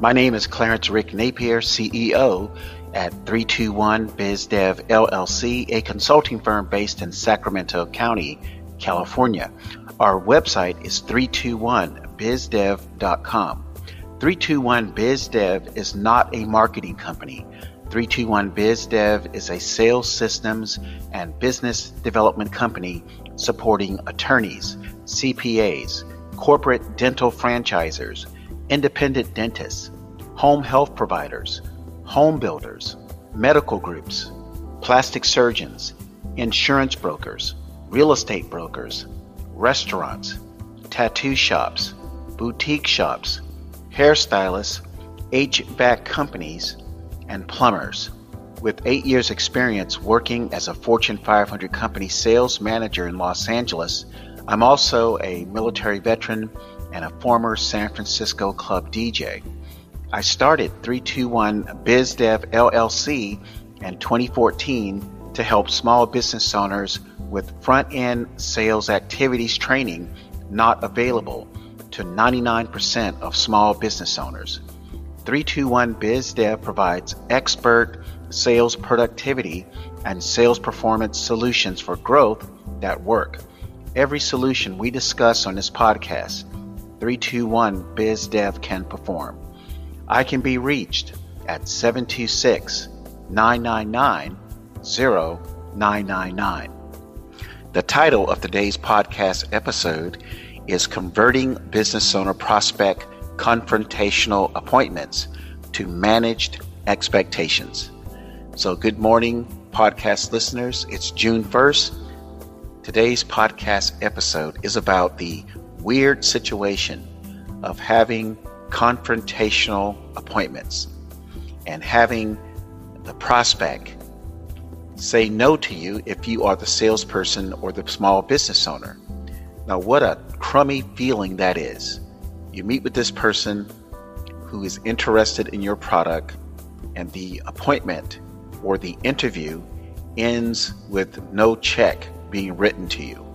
My name is Clarence Rick Napier, CEO at 321 BizDev LLC, a consulting firm based in Sacramento County, California. Our website is 321bizdev.com. 321BizDev is not a marketing company. 321BizDev is a sales systems and business development company supporting attorneys, CPAs, corporate dental franchisers, independent dentists, home health providers, home builders, medical groups, plastic surgeons, insurance brokers, real estate brokers, restaurants, tattoo shops, boutique shops, hairstylists, HVAC companies, and plumbers. With eight years' experience working as a Fortune 500 company sales manager in Los Angeles, I'm also a military veteran and a former San Francisco club DJ. I started 321 BizDev LLC in 2014 to help small business owners with front end sales activities training not available to 99% of small business owners. 321 BizDev provides expert sales productivity and sales performance solutions for growth that work. Every solution we discuss on this podcast, 321 BizDev can perform. I can be reached at 726 999 0999. The title of today's podcast episode is Converting Business Owner Prospect Confrontational Appointments to Managed Expectations. So, good morning, podcast listeners. It's June 1st. Today's podcast episode is about the weird situation of having confrontational appointments and having the prospect say no to you if you are the salesperson or the small business owner. Now, what a crummy feeling that is. You meet with this person who is interested in your product, and the appointment or the interview ends with no check being written to you.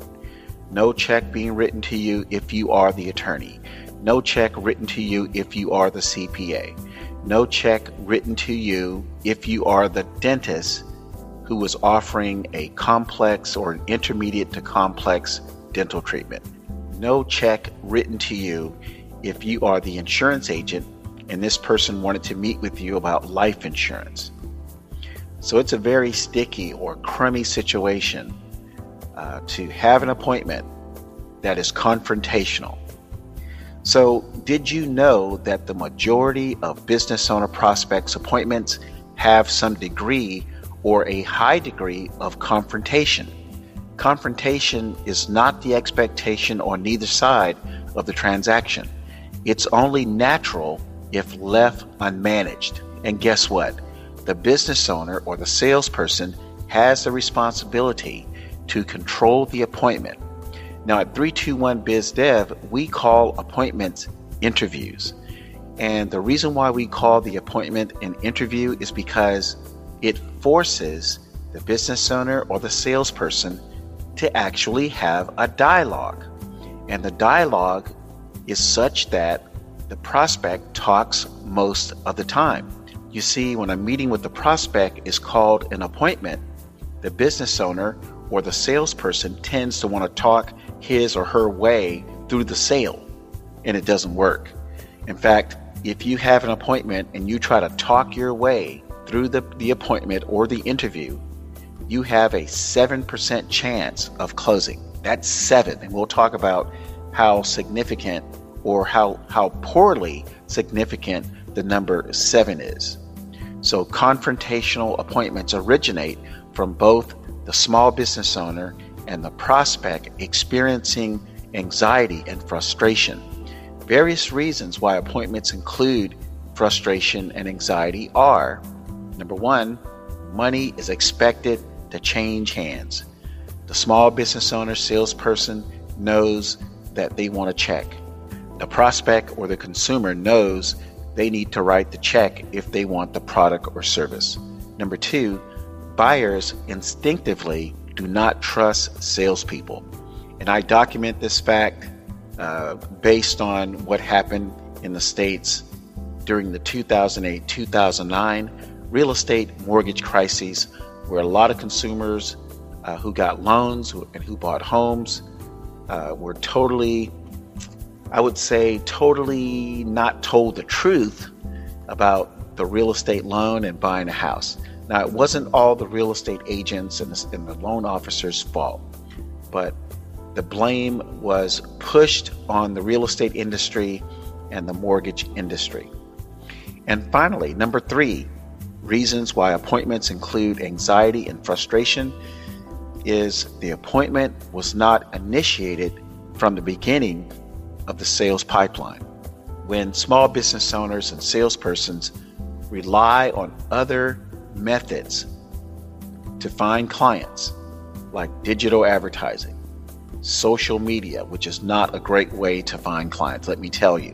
No check being written to you if you are the attorney. No check written to you if you are the CPA. No check written to you if you are the dentist who is offering a complex or an intermediate to complex dental treatment. No check written to you if you are the insurance agent and this person wanted to meet with you about life insurance. So it's a very sticky or crummy situation uh, to have an appointment that is confrontational. So, did you know that the majority of business owner prospects appointments have some degree or a high degree of confrontation? Confrontation is not the expectation on neither side of the transaction. It's only natural if left unmanaged. And guess what? The business owner or the salesperson has the responsibility to control the appointment now at 321 BizDev, we call appointments interviews. And the reason why we call the appointment an interview is because it forces the business owner or the salesperson to actually have a dialogue. And the dialogue is such that the prospect talks most of the time. You see, when a meeting with the prospect is called an appointment, the business owner or the salesperson tends to want to talk his or her way through the sale, and it doesn't work. In fact, if you have an appointment and you try to talk your way through the, the appointment or the interview, you have a 7% chance of closing. That's seven. And we'll talk about how significant or how, how poorly significant the number seven is. So, confrontational appointments originate from both the small business owner and the prospect experiencing anxiety and frustration. Various reasons why appointments include frustration and anxiety are number one, money is expected to change hands. The small business owner, salesperson knows that they want a check. The prospect or the consumer knows they need to write the check if they want the product or service. Number two, buyers instinctively do not trust salespeople. And I document this fact uh, based on what happened in the States during the 2008 2009 real estate mortgage crises, where a lot of consumers uh, who got loans and who bought homes uh, were totally, I would say, totally not told the truth about the real estate loan and buying a house. Now, it wasn't all the real estate agents and the, and the loan officers' fault, but the blame was pushed on the real estate industry and the mortgage industry. And finally, number three, reasons why appointments include anxiety and frustration is the appointment was not initiated from the beginning of the sales pipeline. When small business owners and salespersons rely on other methods to find clients, like digital advertising, social media, which is not a great way to find clients, let me tell you.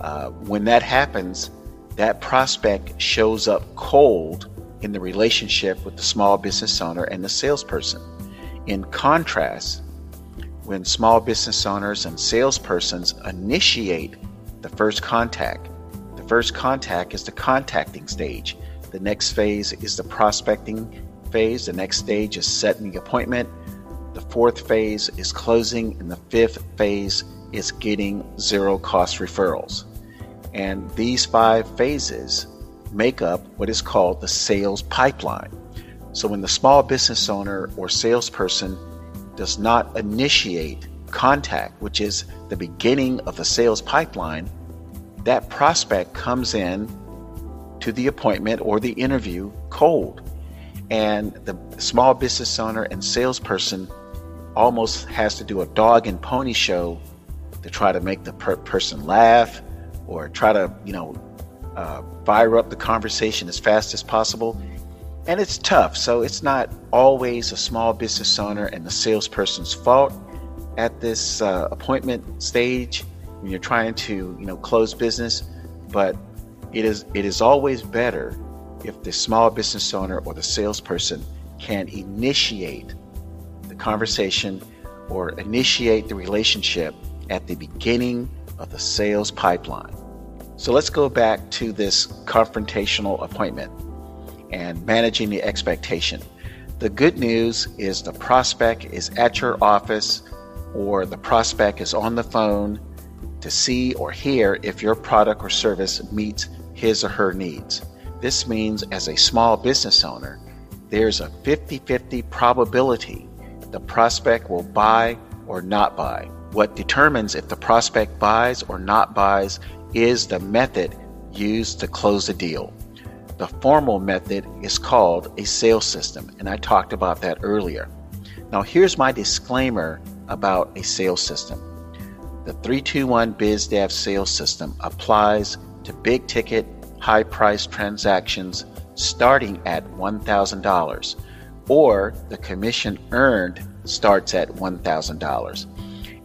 Uh, when that happens, that prospect shows up cold in the relationship with the small business owner and the salesperson. In contrast, when small business owners and salespersons initiate the first contact, the first contact is the contacting stage. The next phase is the prospecting phase. The next stage is setting the appointment. The fourth phase is closing, and the fifth phase is getting zero cost referrals. And these five phases make up what is called the sales pipeline. So when the small business owner or salesperson does not initiate contact, which is the beginning of the sales pipeline, that prospect comes in to the appointment or the interview cold. And the small business owner and salesperson almost has to do a dog and pony show to try to make the per- person laugh or try to, you know, uh, fire up the conversation as fast as possible. And it's tough. So it's not always a small business owner and the salesperson's fault at this uh, appointment stage when you're trying to, you know, close business. But it is it is always better if the small business owner or the salesperson can initiate the conversation or initiate the relationship at the beginning of the sales pipeline. So let's go back to this confrontational appointment and managing the expectation. The good news is the prospect is at your office or the prospect is on the phone to see or hear if your product or service meets his or her needs. This means, as a small business owner, there's a 50 50 probability the prospect will buy or not buy. What determines if the prospect buys or not buys is the method used to close a deal. The formal method is called a sales system, and I talked about that earlier. Now, here's my disclaimer about a sales system. The 321 BizDev sales system applies to big ticket, high price transactions starting at $1,000, or the commission earned starts at $1,000.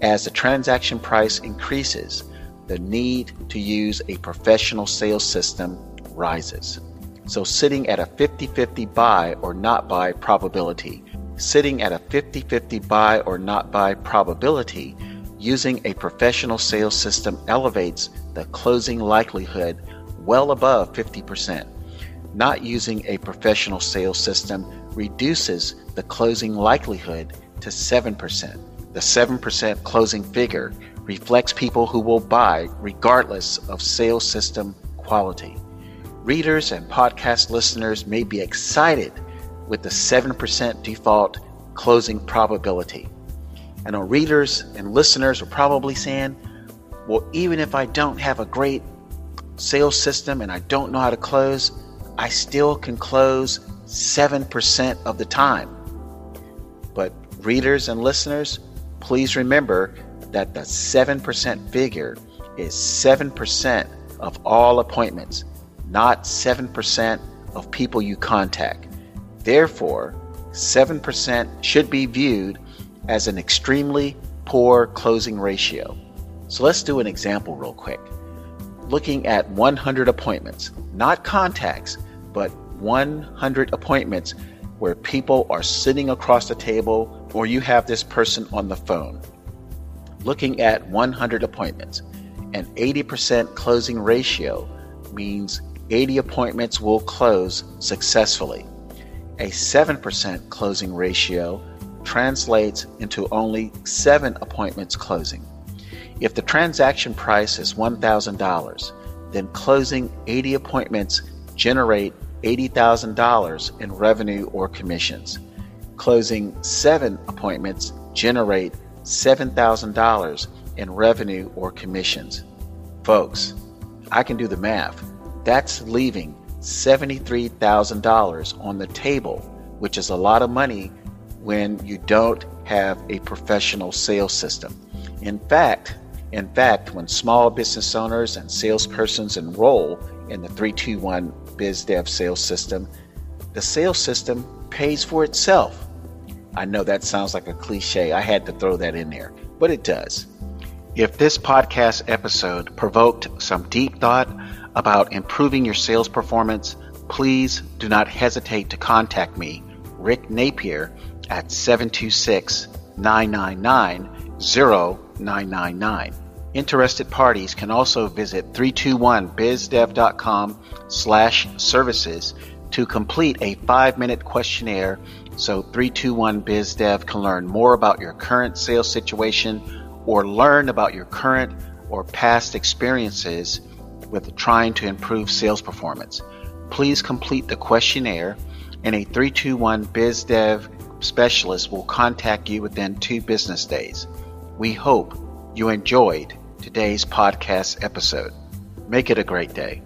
As the transaction price increases, the need to use a professional sales system rises. So, sitting at a 50 50 buy or not buy probability, sitting at a 50 50 buy or not buy probability, using a professional sales system elevates the closing likelihood well above 50%. Not using a professional sales system reduces the closing likelihood to 7%. The 7% closing figure reflects people who will buy regardless of sales system quality. Readers and podcast listeners may be excited with the 7% default closing probability. I know readers and listeners are probably saying, well, even if I don't have a great sales system and I don't know how to close, I still can close 7% of the time. But readers and listeners, please remember that the 7% figure is 7% of all appointments, not 7% of people you contact. Therefore, 7% should be viewed as an extremely poor closing ratio. So let's do an example real quick. Looking at 100 appointments, not contacts, but 100 appointments where people are sitting across the table or you have this person on the phone looking at 100 appointments. An 80% closing ratio means 80 appointments will close successfully. A 7% closing ratio translates into only 7 appointments closing. If the transaction price is $1,000, then closing 80 appointments generate $80,000 in revenue or commissions. Closing 7 appointments generate $7,000 in revenue or commissions. Folks, I can do the math. That's leaving $73,000 on the table, which is a lot of money when you don't have a professional sales system. In fact, in fact, when small business owners and salespersons enroll in the 321 BizDev sales system, the sales system pays for itself. I know that sounds like a cliche. I had to throw that in there, but it does. If this podcast episode provoked some deep thought about improving your sales performance, please do not hesitate to contact me, Rick Napier, at 726 999 0999. Interested parties can also visit 321bizdev.com slash services to complete a five-minute questionnaire so 321bizdev can learn more about your current sales situation or learn about your current or past experiences with trying to improve sales performance. Please complete the questionnaire in a 321 BizDev specialist will contact you within two business days. We hope you enjoyed today's podcast episode. Make it a great day.